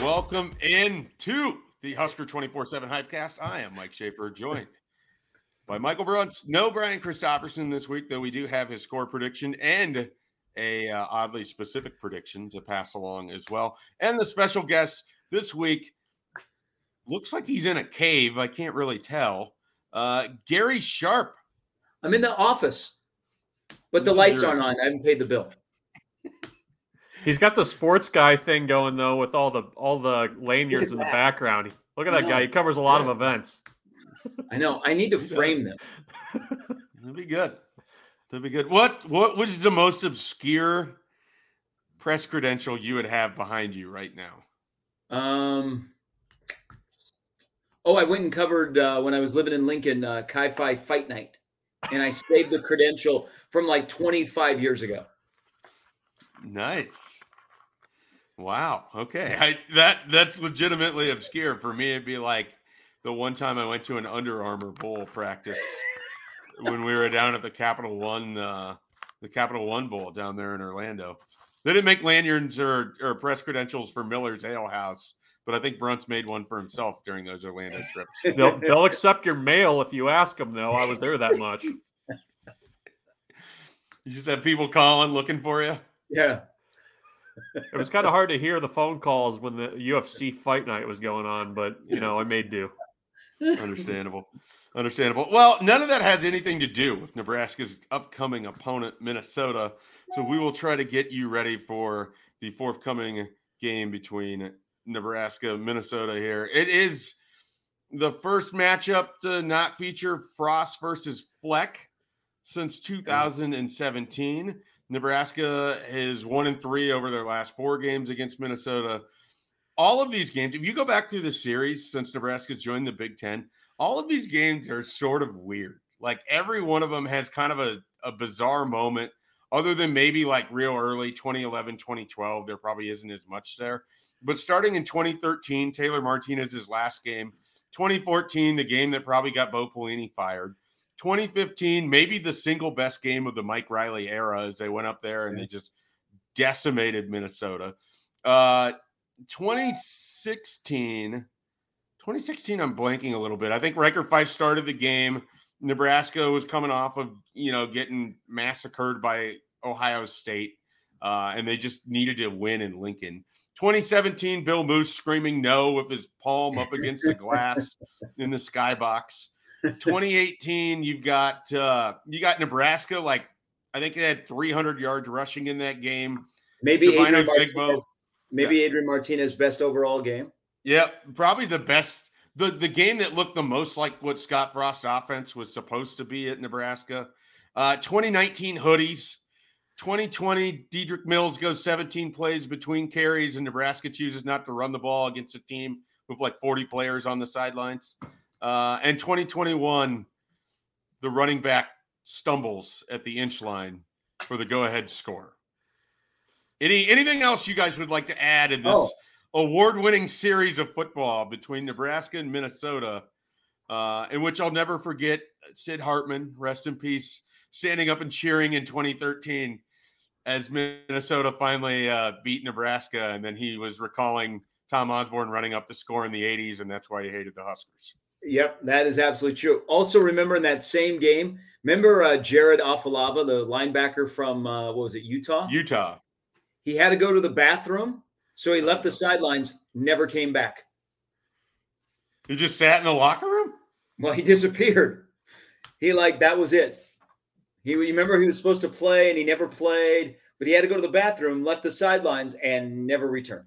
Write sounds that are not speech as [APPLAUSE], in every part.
Welcome in to the Husker 24 7 Hypecast. I am Mike Schaefer, joined by Michael Bruns. No Brian Christopherson this week, though we do have his score prediction and a uh, oddly specific prediction to pass along as well. And the special guest this week looks like he's in a cave. I can't really tell. Uh, Gary Sharp. I'm in the office, but the This is lights your- aren't on. I haven't paid the bill. He's got the sports guy thing going though, with all the all the lanyards in the that. background. Look at that guy; he covers a lot of events. I know. I need to frame them. That'd be good. That'd be good. What what what is the most obscure press credential you would have behind you right now? Um. Oh, I went and covered uh, when I was living in Lincoln, uh, Chi Fi Fight Night, and I saved the credential from like 25 years ago. Nice. Wow. Okay. I that that's legitimately obscure for me. It'd be like the one time I went to an Under Armour bowl practice when we were down at the Capital One, uh, the Capital One Bowl down there in Orlando. They didn't make lanyards or, or press credentials for Miller's Ale House, but I think Brunt's made one for himself during those Orlando trips. [LAUGHS] They'll they'll accept your mail if you ask them. Though I was there that much. You just have people calling looking for you. Yeah. It was kind of hard to hear the phone calls when the UFC fight night was going on, but you know I made do. Understandable. Understandable. Well, none of that has anything to do with Nebraska's upcoming opponent, Minnesota. So we will try to get you ready for the forthcoming game between Nebraska and Minnesota here. It is the first matchup to not feature Frost versus Fleck since mm. 2017. Nebraska is one and three over their last four games against Minnesota all of these games, if you go back through the series since Nebraska's joined the Big Ten, all of these games are sort of weird. Like every one of them has kind of a, a bizarre moment, other than maybe like real early 2011, 2012. There probably isn't as much there. But starting in 2013, Taylor Martinez's last game, 2014, the game that probably got Bo Pelini fired. 2015, maybe the single best game of the Mike Riley era as they went up there and they just decimated Minnesota. Uh, 2016 2016 i'm blanking a little bit. I think Ryker Fyfe started the game. Nebraska was coming off of you know getting massacred by ohio state uh, and they just needed to win in lincoln. 2017 Bill Moos screaming no with his palm up against the glass [LAUGHS] in the skybox 2018 you've got uh, you got nebraska like i think they had 300 yards rushing in that game Maybe Adrian. Martinez, maybe Adrian Martinez best overall game. Yeah, probably the best. The the game that looked the most like what Scott Frost offense was supposed to be at Nebraska. Uh, 2019 hoodies. 2020 Dedrick Mills goes 17 plays between carries, and Nebraska chooses not to run the ball against a team with like 40 players on the sidelines. Uh, and 2021, the running back stumbles at the inch line for the go-ahead score. Any anything else you guys would like to add in this Oh. award-winning series of football between Nebraska and Minnesota, uh, in which I'll never forget Sid Hartman, rest in peace, standing up and cheering in 2013. as Minnesota finally uh, beat Nebraska, and then he was recalling Tom Osborne running up the score in the 80s, and that's why he hated the Huskers. Yep, that is absolutely true. Also, remember in that same game, remember uh, Jared Afalava, the linebacker from uh, what was it, Utah? Utah. He had to go to the bathroom, so he left the sidelines, never came back. He just sat in the locker room. Well, he [LAUGHS] disappeared. He like that was it. He you remember he was supposed to play and he never played, but he had to go to the bathroom, left the sidelines, and never returned.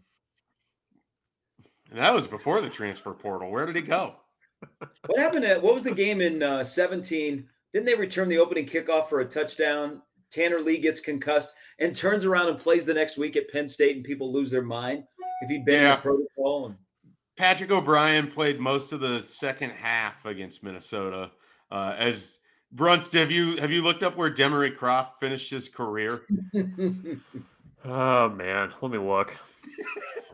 And that was before the transfer portal. Where did he go? What happened at what was the game in uh, 17? Didn't they return the opening kickoff for a touchdown? Tanner Lee gets concussed and turns around and plays the next week at Penn State, and people lose their mind if he'd been Yeah. in the protocol. And, Patrick O'Brien played most of the second half against Minnesota. Uh, as Bruns, have you have you looked up where Demry Croft finished his career? [LAUGHS] Oh man, let me look.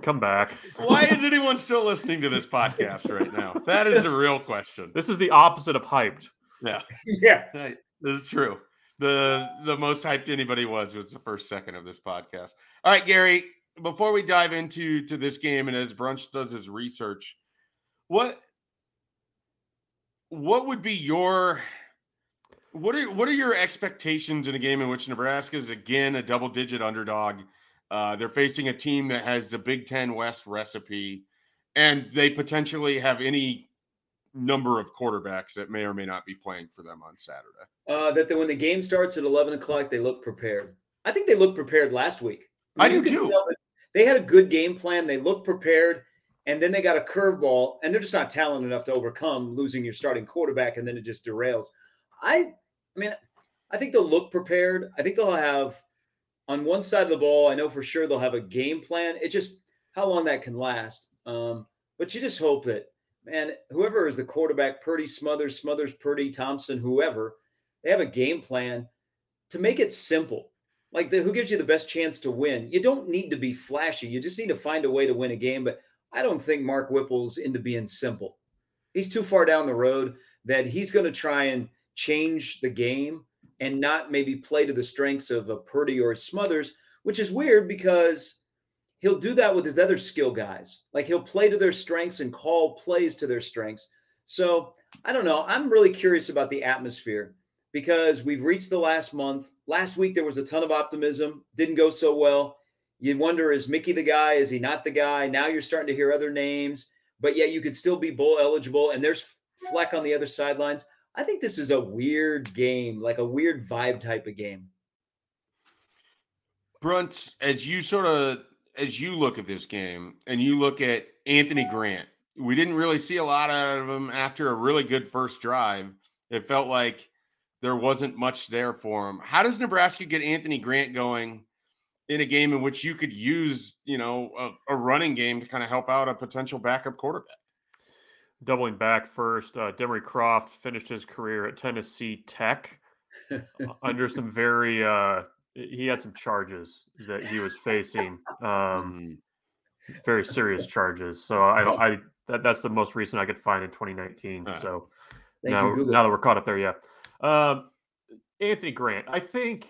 Come back. Why is anyone still listening to this podcast right now? That is the real question. This is the opposite of hyped. Yeah, [LAUGHS] yeah, this is true. The the most hyped anybody was was the first second of this podcast. All right, Gary. Before we dive into to this game, and as Brunch does his research, what what would be your what are what are your expectations in a game in which Nebraska is again a double digit underdog? Uh, they're facing a team that has the Big Ten West recipe, and they potentially have any number of quarterbacks that may or may not be playing for them on Saturday. uh, that the, when the game starts at 11 o'clock, they look prepared. I think they looked prepared last week. I you do too. They had a good game plan. They looked prepared, and then they got a curveball, and they're just not talented enough to overcome losing your starting quarterback, and then it just derails. I, I mean, I think they'll look prepared. I think they'll have on one side of the ball. I know for sure they'll have a game plan. It just how long that can last. Um, but you just hope that man, whoever is the quarterback, Purdy, Smothers, Smothers, Purdy, Thompson, whoever, they have a game plan to make it simple. Like the, who gives you the best chance to win? You don't need to be flashy. You just need to find a way to win a game. But I don't think Mark Whipple's into being simple. He's too far down the road that he's going to try and change the game and not maybe play to the strengths of a Purdy or Smothers, which is weird because he'll do that with his other skill guys. Like he'll play to their strengths and call plays to their strengths. So I don't know. I'm really curious about the atmosphere because we've reached the last month. Last week there was a ton of optimism, didn't go so well. You wonder is Mickey the guy? Is he not the guy? Now you're starting to hear other names, but yet you could still be bowl eligible. And there's Fleck on the other sidelines. I think this is a weird game, like a weird vibe type of game. Brunt, as you sort of as you look at this game and you look at Anthony Grant, we didn't really see a lot out of him after a really good first drive. It felt like there wasn't much there for him. How does Nebraska get Anthony Grant going in a game in which you could use, you know, a, a running game to kind of help out a potential backup quarterback? Doubling back first, uh, Demry Croft finished his career at Tennessee Tech [LAUGHS] under some very. Uh, he had some charges that he was facing, um, Mm, very serious charges. So I don't. I that, that's the most recent I could find in 2019. Alright. So Thank now, you, now that we're caught up there, yeah. Um, Anthony Grant, I think,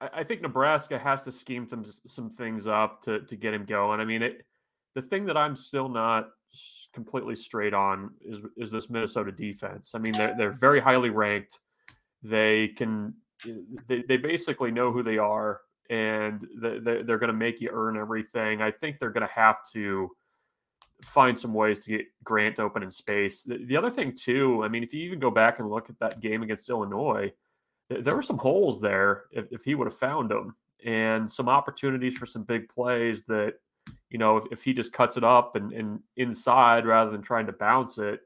I, I think Nebraska has to scheme some some things up to to get him going. I mean, it. The thing that I'm still not completely straight on is is this Minnesota defense. I mean, they're they're very highly ranked. They can, they they basically know who they are, and they, they- they're going to make you earn everything. I think they're going to have to find some ways to get Grant open in space. The, the other thing too, I mean, if you even go back and look at that game against Illinois, th- there were some holes there if, if he would have found them, and some opportunities for some big plays that, you know, if, if he just cuts it up and, and inside rather than trying to bounce it,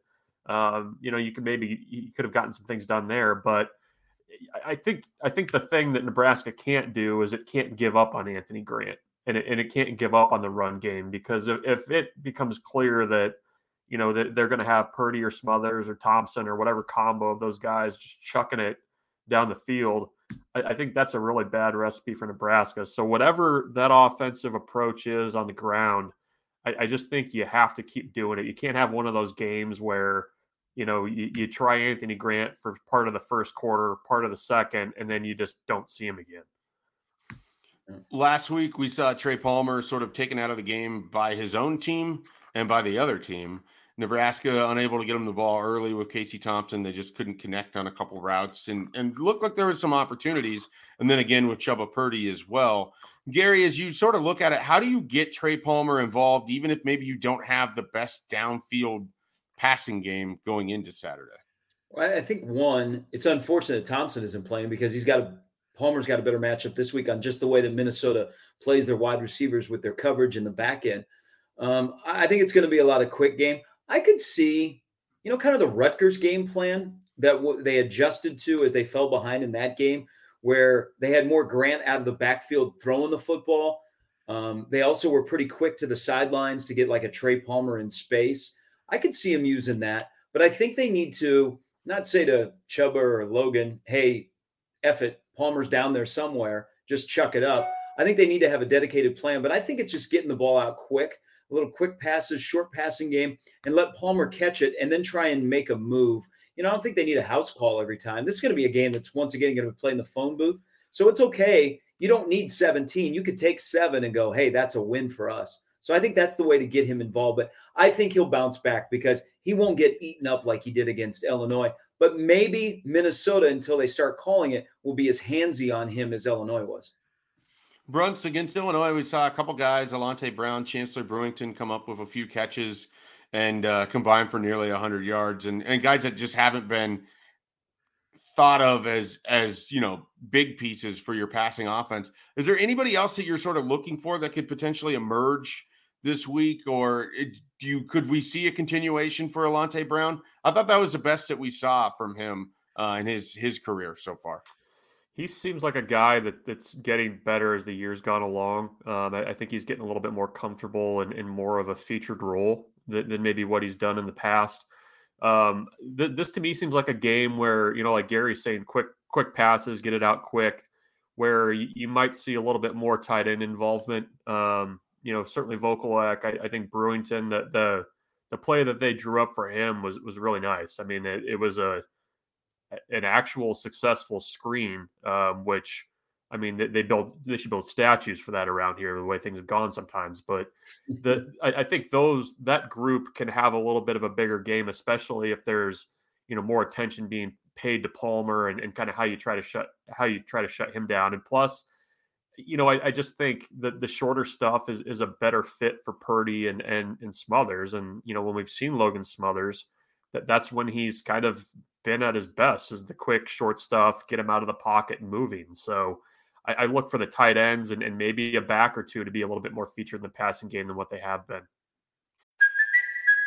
um, you know, you could maybe you could have gotten some things done there, but. I- think I think the thing that Nebraska can't do is it can't give up on Anthony Grant and it, and it can't give up on the run game because if, if it becomes clear that you know that they're going to have Purdy or Smothers or Thompson or whatever combo of those guys just chucking it down the field, I, I think that's a really bad recipe for Nebraska. So whatever that offensive approach is on the ground, I, I just think you have to keep doing it. You can't have one of those games where you know you, you try Anthony Grant for part of the first quarter, part of the second, and then you just don't see him again. last week we saw Trey Palmer sort of taken out of the game by his own team and by the other team. Nebraska unable to get him the ball early with Casey Thompson. They just couldn't connect on a couple routes and, and looked like there was some opportunities. And then again with Chubba Purdy as well. Gary, as you sort of look at it, how do you get Trey Palmer involved, even if maybe you don't have the best downfield passing game going into Saturday? Well, I think one, it's unfortunate Thompson isn't playing because he's got a Palmer's got a better matchup this week on just the way that Minnesota plays their wide receivers with their coverage in the back end. Um, I think it's going to be a lot of quick game. I could see, you know, kind of the Rutgers game plan that w- they adjusted to as they fell behind in that game, where they had more Grant out of the backfield throwing the football. Um, they also were pretty quick to the sidelines to get like a Trey Palmer in space. I could see him using that, but I think they need to not say to Chubba or Logan, hey, F it, Palmer's down there somewhere, just chuck it up. I think they need to have a dedicated plan, but I think it's just getting the ball out quick, little quick passes, short passing game, and let Palmer catch it and then try and make a move. You know, I don't think they need a house call every time. This is going to be a game that's once again going to be played in the phone booth. So it's okay. You don't need 17. You could take seven and go, hey, that's a win for us. So I think that's the way to get him involved. But I think he'll bounce back because he won't get eaten up like he did against Illinois. But maybe Minnesota, until they start calling it, will be as handsy on him as Illinois was. Bruns against Illinois, we saw a couple guys, Alante Brown, Chancellor Brewington, come up with a few catches and uh, combine for nearly 100 yards, and, and guys that just haven't been thought of as as you know big pieces for your passing offense. Is there anybody else that you're sort of looking for that could potentially emerge this week, or do you could we see a continuation for Alante Brown? I thought that was the best that we saw from him uh, in his his career so far. He seems like a guy that, that's getting better as the years gone along. Um, I, I, think he's getting a little bit more comfortable and in, more of a featured role than, than, maybe what he's done in the past. Um, th- this to me seems like a game where you know, like Gary's saying, quick quick passes, get it out quick. Where you, you might see a little bit more tight end involvement. Um, you know, certainly Vokolek. I, I, think Brewington, the the the play that they drew up for him was was really nice. I mean, it, it was a an actual successful screen, um, which I mean, they, they build they should build statues for that around here. The way things have gone sometimes, but the [LAUGHS] I, I think those that group can have a little bit of a bigger game, especially if there's you know more attention being paid to Palmer and, and kind of how you try to shut how you try to shut him down. And plus, you know, I, I, just think that the shorter stuff is, is a better fit for Purdy and, and and Smothers. And you know, when we've seen Logan Smothers, that that's when he's kind of been at his best is the quick short stuff, get him out of the pocket and moving. So I, I look for the tight ends and, and maybe a back or two to be a little bit more featured in the passing game than what they have been.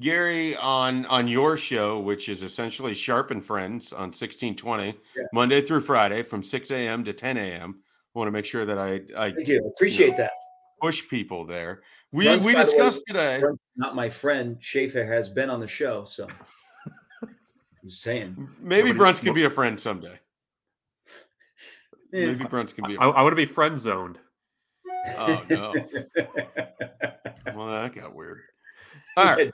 Gary on on your show, which is essentially Sharp and Friends on 1620, yeah. Monday through Friday from 6 a.m. to 10 a.m. I want to make sure that I, I thank you. Appreciate you know, that. Push people there. We Bruns, we discussed way, today. Not my friend Schaefer has been on the show, so I'm saying maybe Bruns can be a friend someday. Yeah. Maybe Bruns can be. I, I want to be friend zoned. Oh no! [LAUGHS] well, that got weird. [LAUGHS] All right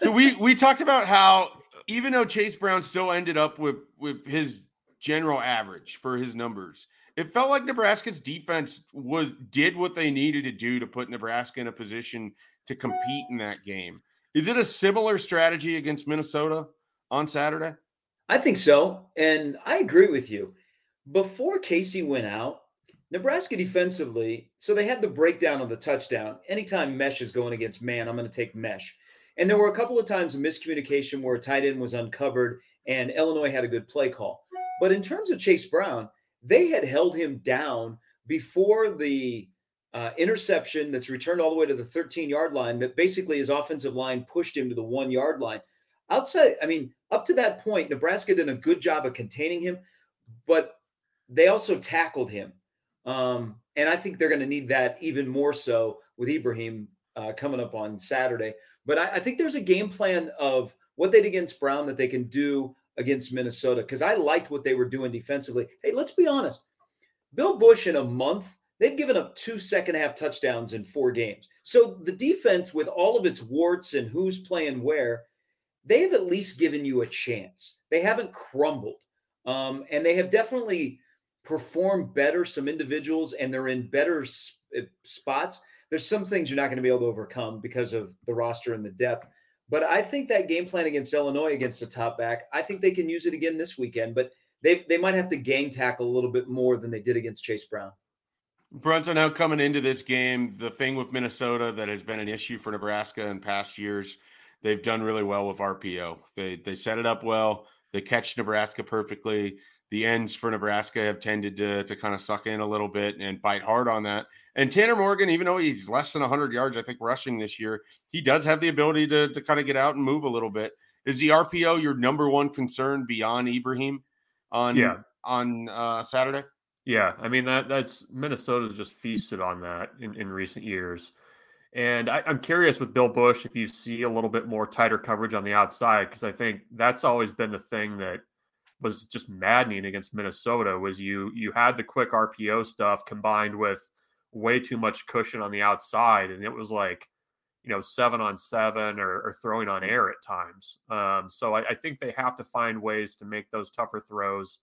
so we we talked about how even though Chase Brown still ended up with with his general average for his numbers, it felt like Nebraska's defense was did what they needed to do to put Nebraska in a position to compete in that game. Is it a similar strategy against Minnesota on Saturday? I think so, and I agree with you. Before Casey went out, Nebraska defensively, so they had the breakdown on the touchdown. Anytime mesh is going against man, I'm going to take mesh. And there were a couple of times of miscommunication where a tight end was uncovered and Illinois had a good play call. But in terms of Chase Brown, they had held him down before the uh, interception that's returned all the way to the 13 yard line that basically his offensive line pushed him to the one yard line. Outside, I mean, up to that point, Nebraska did a good job of containing him, but they also tackled him. Um, and I think they're going to need that even more so with Ibrahim uh, coming up on Saturday. But I, I, think there's a game plan of what they did against Brown that they can do against Minnesota because I liked what they were doing defensively. Hey, let's be honest. Bill Busch in a month, they've given up two second half touchdowns in four games. So the defense, with all of its warts and who's playing where, they have at least given you a chance. They haven't crumbled. Um, and they have definitely performed better, some individuals, and they're in better sp- eh, spots. There's some things you're not going to be able to overcome because of the roster and the depth. But I think that game plan against Illinois against the top back, I think they can use it again this weekend. But they they might have to gang tackle a little bit more than they did against Chase Brown. Brunson, now coming into this game, the thing with Minnesota that has been an issue for Nebraska in past years, they've done really well with RPO. They they set it up well. They catch Nebraska perfectly. The ends for Nebraska have tended to, to kind of suck in a little bit and bite hard on that. And Tanner Morgan, even though he's less than 100 yards, I think, rushing this year, he does have the ability to, to kind of get out and move a little bit. Is the RPO your number one concern beyond Ibrahim on yeah. on uh, Saturday? Yeah, I mean that that's Minnesota's just feasted on that in, in recent years. And I, am curious with Bill Busch if you see a little bit more tighter coverage on the outside because I think that's always been the thing that was just maddening against Minnesota was you you had the quick RPO stuff combined with way too much cushion on the outside, and it was like you know seven on seven or, or throwing on air at times. Um, so I, I, think they have to find ways to make those tougher throws.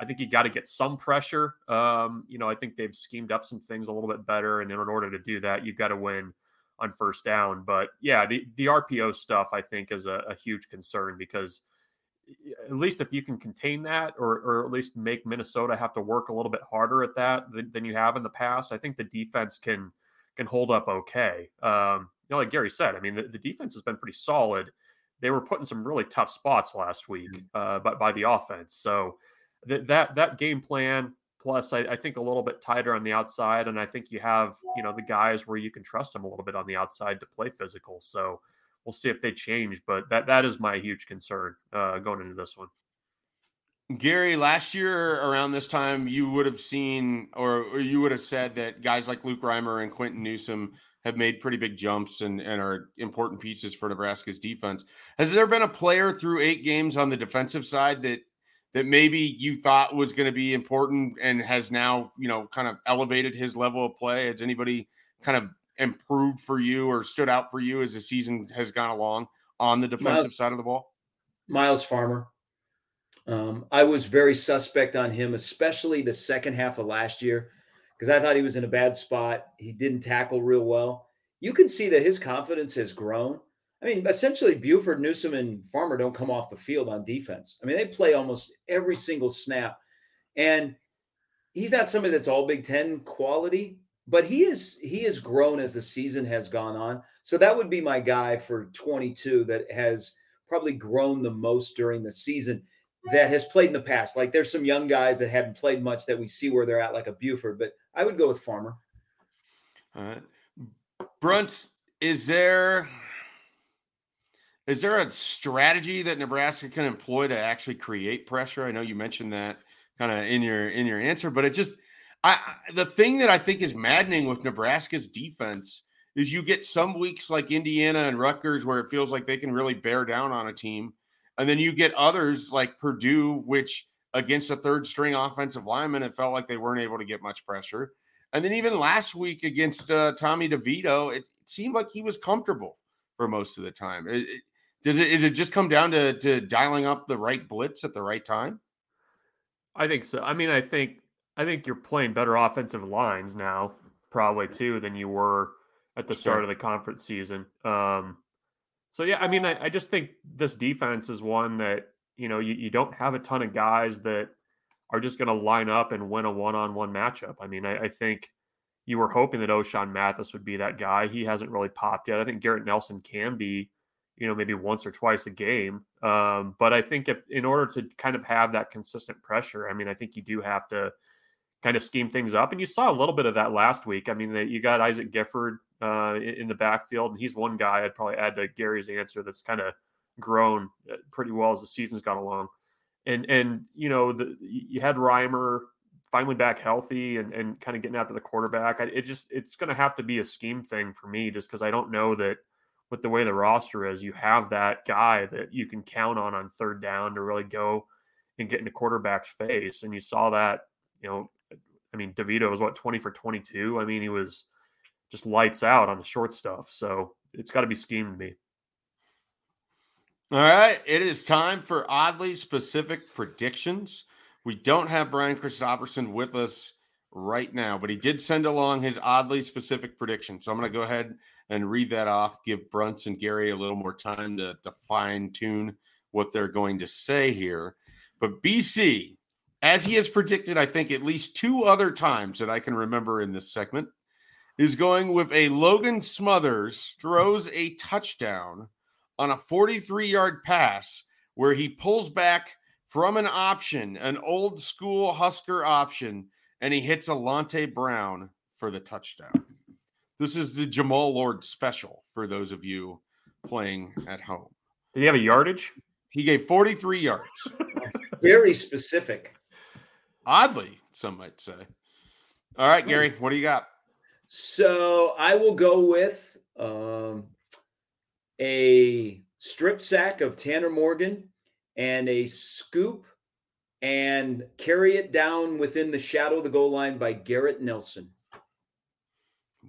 I think you got to get some pressure. Um, you know, I think they've schemed up some things a little bit better, and in order to do that, you've got to win on first down. But yeah, the the RPO stuff I think is a, a huge concern because at least if you can contain that or, or at least make Minnesota have to work a little bit harder at that than, than you have in the past, I think the defense can can hold up okay. Um, you know, like Gary said, I mean, the, the defense has been pretty solid. They were put in some really tough spots last week, mm-hmm. uh, but by the offense. So th- that that game plan plus, I, I, think a little bit tighter on the outside, and I think you have you know the guys where you can trust them a little bit on the outside to play physical. So we'll see if they change. But that that is my huge concern uh, going into this one. Gary, last year around this time, you would have seen, or, or, you would have said that guys like Luke Reimer and Quinton Newsome have made pretty big jumps and, and are important pieces for Nebraska's defense. Has there been a player through eight games on the defensive side that that maybe you thought was going to be important and has now, you know, kind of elevated his level of play? Has anybody kind of improved for you or stood out for you as the season has gone along on the defensive Myles, side of the ball? Myles Farmer. Um, I was very suspect on him, especially the second half of last year, because I thought he was in a bad spot. He didn't tackle real well. You can see that his confidence has grown. I mean, essentially, Buford, Newsome, and Farmer don't come off the field on defense. I mean, they play almost every single snap. And he's not somebody that's all Big Ten quality, but he is he has grown as the season has gone on. So that would be my guy for 22 that has probably grown the most during the season that has played in the past. Like there's some young guys that haven't played much that we see where they're at, like a Buford, but I would go with Farmer. All right. Brunt, is there is there a strategy that Nebraska can employ to actually create pressure? I know you mentioned that kind of in your in your answer, but it just I the thing that I think is maddening with Nebraska's defense is you get some weeks like Indiana and Rutgers where it feels like they can really bear down on a team, and then you get others like Purdue, which against a third string offensive lineman, it felt like they weren't able to get much pressure. And then even last week against uh, Tommy DeVito, it, seemed like he was comfortable for most of the time. It, it, does it is it just come down to to dialing up the right blitz at the right time? I think so. I mean, I think I think you're playing better offensive lines now, probably too, than you were at the start sure. of the conference season. Um, so yeah, I mean, I, I, just think this defense is one that you know you, you don't have a ton of guys that are just going to line up and win a one-on-one matchup. I mean, I, I think you were hoping that Ochaun Mathis would be that guy. He hasn't really popped yet. I think Garrett Nelson can be, you know, maybe once or twice a game. Um, but I think if in order to kind of have that consistent pressure, I mean, I think you do have to kind of scheme things up. And you saw a little bit of that last week. I mean, you got Isaac Gifford uh, in the backfield, and he's one guy I'd probably add to Gary's answer that's kind of grown uh, pretty well as the season's gone along. And and you know, the, you had Reimer finally back healthy and, and kind of getting after the quarterback. I, it just it's going to have to be a scheme thing for me, just because I don't know that with the way the roster is, you have that guy that you can count on on third down to really go and get into quarterback's face. And you saw that, you know, I mean, DeVito was what 20 for 22. I mean, he was just lights out on the short stuff. So it's got to be schemed me. All right. It is time for oddly specific predictions. We don't have Brian Christopherson with us right now, but he did send along his oddly specific prediction. So I'm going to go ahead and read that off, give Bruns and Gary a little more time to, to fine tune what they're going to say here. But BC, as he has predicted, I think at least two other times that I can remember in this segment, is going with a Logan Smothers throws a touchdown on a 43 yard pass where he pulls back from an option, an old school Husker option, and he hits Alante Brown for the touchdown. This is the Jamal Lord special for those of you playing at home. Did he have a yardage? He gave 43 yards. Very specific. Oddly, some might say. All right, Gary, what do you got? So I will go with um, a strip sack of Tanner Morgan and a scoop and carry it down within the shadow of the goal line by Garrett Nelson.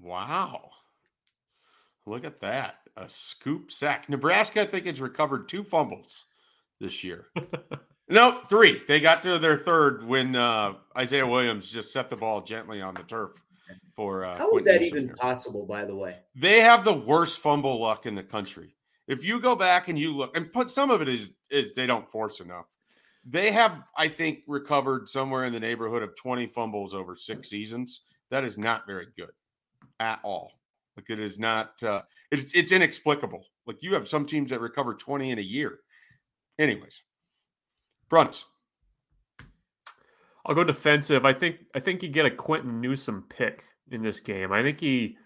Wow. Look at that. A scoop sack. Nebraska, I think, has recovered two fumbles this year. [LAUGHS] no, three. They got to their third when uh, Isaiah Williams just set the ball gently on the turf for. Uh, How is that even here. possible, by the way? They have the worst fumble luck in the country. If you go back and you look, and put some of it is is they don't force enough. They have, I think, recovered somewhere in the neighborhood of 20 fumbles over six seasons. That is not very good at all. Like it is not. Uh, it's it's inexplicable. Like you have some teams that recover 20 in a year. Anyways, Brunt. I'll go defensive. I think I think you get a Quinton Newsome pick in this game. I think he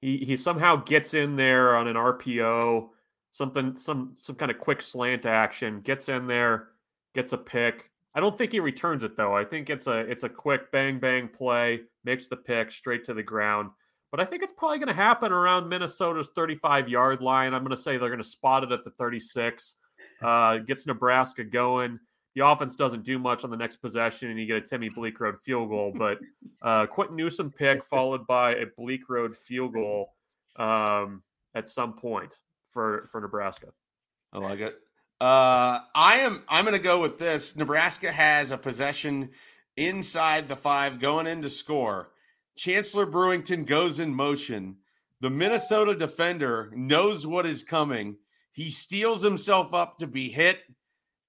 he he somehow gets in there on an RPO something some some kind of quick slant action, gets in there, gets a pick. I don't think he returns it though. I think it's a it's a quick bang bang play, makes the pick straight to the ground. But I think it's probably going to happen around Minnesota's 35 yard line. I'm going to say they're going to spot it at the 36. Uh, gets Nebraska going. The offense doesn't do much on the next possession, and you get a Timmy Bleekrode field goal. [LAUGHS] But uh, Quinton Newsome pick followed by a Bleekrode field goal um, at some point for for Nebraska. I like it. Uh, I am. I'm going to go with this. Nebraska has a possession inside the five going in to score. Chancellor Brewington goes in motion. The Minnesota defender knows what is coming. He steals himself up to be hit.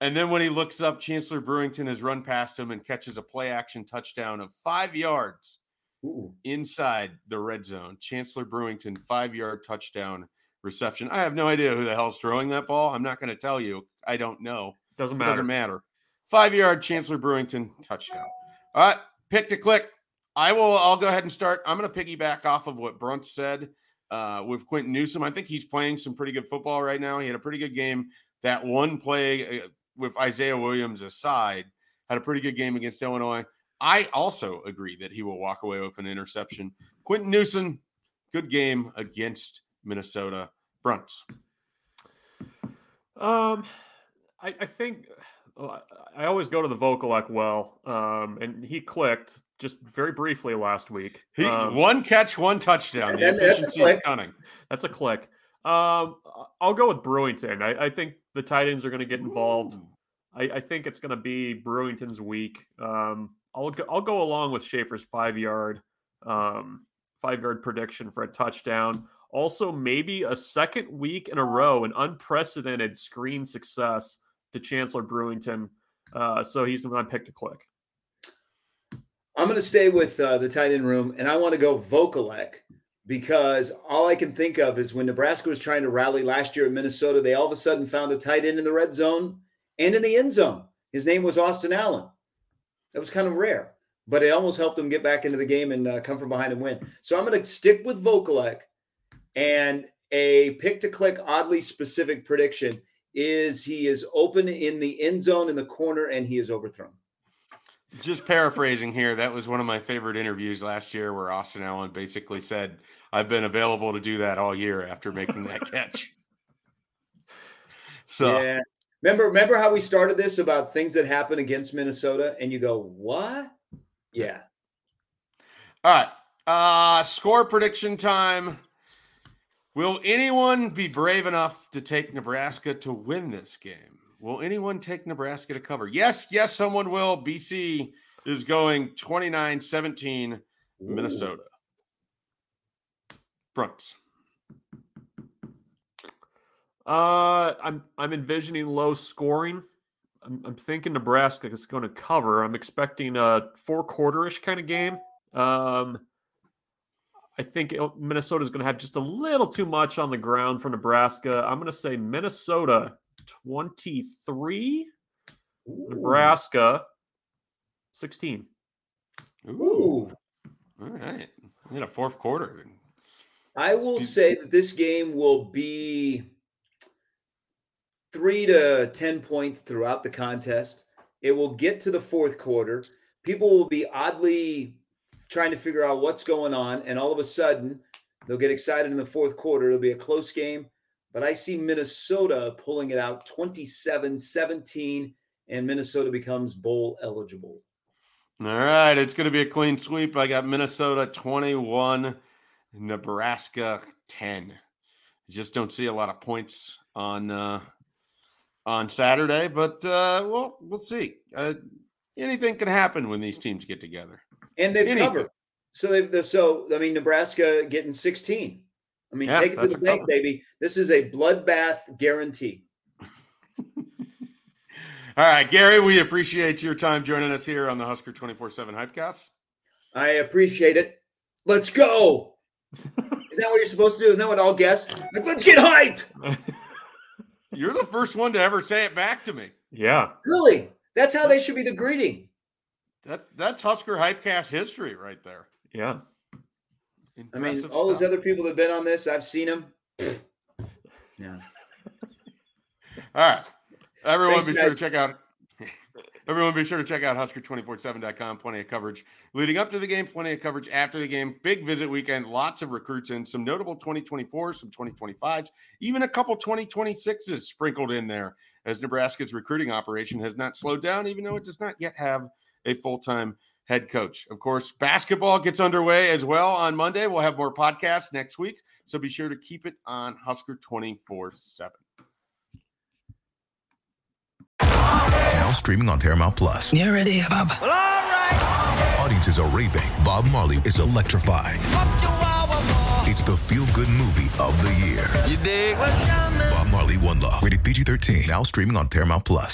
And then when he looks up, Chancellor Brewington has run past him and catches a play action touchdown of five yards Ooh. inside the red zone. Chancellor Brewington, five yard touchdown reception. I have no idea who the hell's throwing that ball. I'm not going to tell you. I don't know. Doesn't matter. It doesn't matter. Five yard Chancellor Brewington touchdown. All right, pick to click. I will. I'll go ahead and start. I'm going to piggyback off of what Brunt said uh, with Quinton Newsome. I think he's playing some pretty good football right now. He had a pretty good game. That one play uh, with Isaiah Williams aside had a pretty good game against Illinois. I also agree that he will walk away with an interception. Quinton Newsome, good game against Minnesota. Bruns. Um, I, I think I always go to the Vokolek well, um, and he clicked just very briefly last week. He, um, one catch, one touchdown. The efficiency is cunning. That's a click. Um, I'll go with Brewington. I, I think the tight ends are going to get involved. I, I, think it's going to be Brewington's week. Um, I'll go, I'll go along with Schaefer's five yard um, five yard prediction for a touchdown. Also, maybe a second week in a row, an unprecedented screen success to Chancellor Brewington. Uh, so he's my pick to click. I'm going to stay with uh, the tight end room, and I want to go Vokolek because all I can think of is when Nebraska was trying to rally last year at Minnesota, they all of a sudden found a tight end in the red zone and in the end zone. His name was Austin Allen. That was kind of rare, but it almost helped them get back into the game and uh, come from behind and win. So I'm going to stick with Vokolek, and a pick to click, oddly specific prediction is he is open in the end zone in the corner and he is overthrown. Just paraphrasing here, that was one of my favorite interviews last year where Austin Allen basically said, I've been available to do that all year after making that [LAUGHS] catch. So, yeah. Remember, remember how we started this about things that happen against Minnesota, and you go, "What?" Yeah. all right. Uh score prediction time. Will anyone be brave enough to take Nebraska to win this game? Will anyone take Nebraska to cover? Yes, yes, someone will. BC is going 29 17 Minnesota. Brooks. Uh, I'm I'm envisioning low scoring. I'm, I'm thinking Nebraska is going to cover. I'm expecting a four quarter-ish kind of game. Um, I think Minnesota is going to have just a little too much on the ground for Nebraska. I'm going to say Minnesota 23, Nebraska 16. Ooh. All right. We In a fourth quarter. I will say that this game will be three to 10 points throughout the contest. It will get to the fourth quarter. People will be oddly trying to figure out what's going on. And all of a sudden, they'll get excited in the fourth quarter. It'll be a close game. But I see Minnesota pulling it out 27 17, and Minnesota becomes bowl eligible. All right. It's going to be a clean sweep. I got Minnesota 21, Nebraska 10. Just don't see a lot of points on uh, on Saturday, but uh, well, we'll see. Uh, anything can happen when these teams get together, and they've Anything. covered. So they've so I mean Nebraska getting 16. I mean, Yeah, take it to the bank, cover. baby. This is a bloodbath guarantee. [LAUGHS] All right, Gary, we appreciate your time joining us here on the Husker 24 7 Hypecast. I appreciate it. Let's go. [LAUGHS] Isn't that what you're supposed to do? Isn't that what all guests? Like, let's get hyped. [LAUGHS] You're the first one to ever say it back to me. Yeah. Really? That's how they should be the greeting. That's that's Husker Hypecast history right there. Yeah. I mean, Impressive all those other people that have been on this, I've seen them. Yeah. [LAUGHS] All right. Everyone Thanks, be sure to check out [LAUGHS] everyone be sure to check out Husker247.com. Plenty of coverage leading up to the game, plenty of coverage after the game. Big visit weekend, lots of recruits in, some notable 2024s, some 2025s, even a couple 2026s sprinkled in there as Nebraska's recruiting operation has not slowed down, even though it does not yet have a full-time head coach. Of course, basketball gets underway as well on Monday. We'll have more podcasts next week. So be sure to keep it on Husker 24 7. Now streaming on Paramount Plus. You ready, Bob? Audiences are raving. Bob Marley is electrifying. It's the feel-good movie of the year. You dig? Bob Marley One Love. Rated PG-13. Now streaming on Paramount Plus.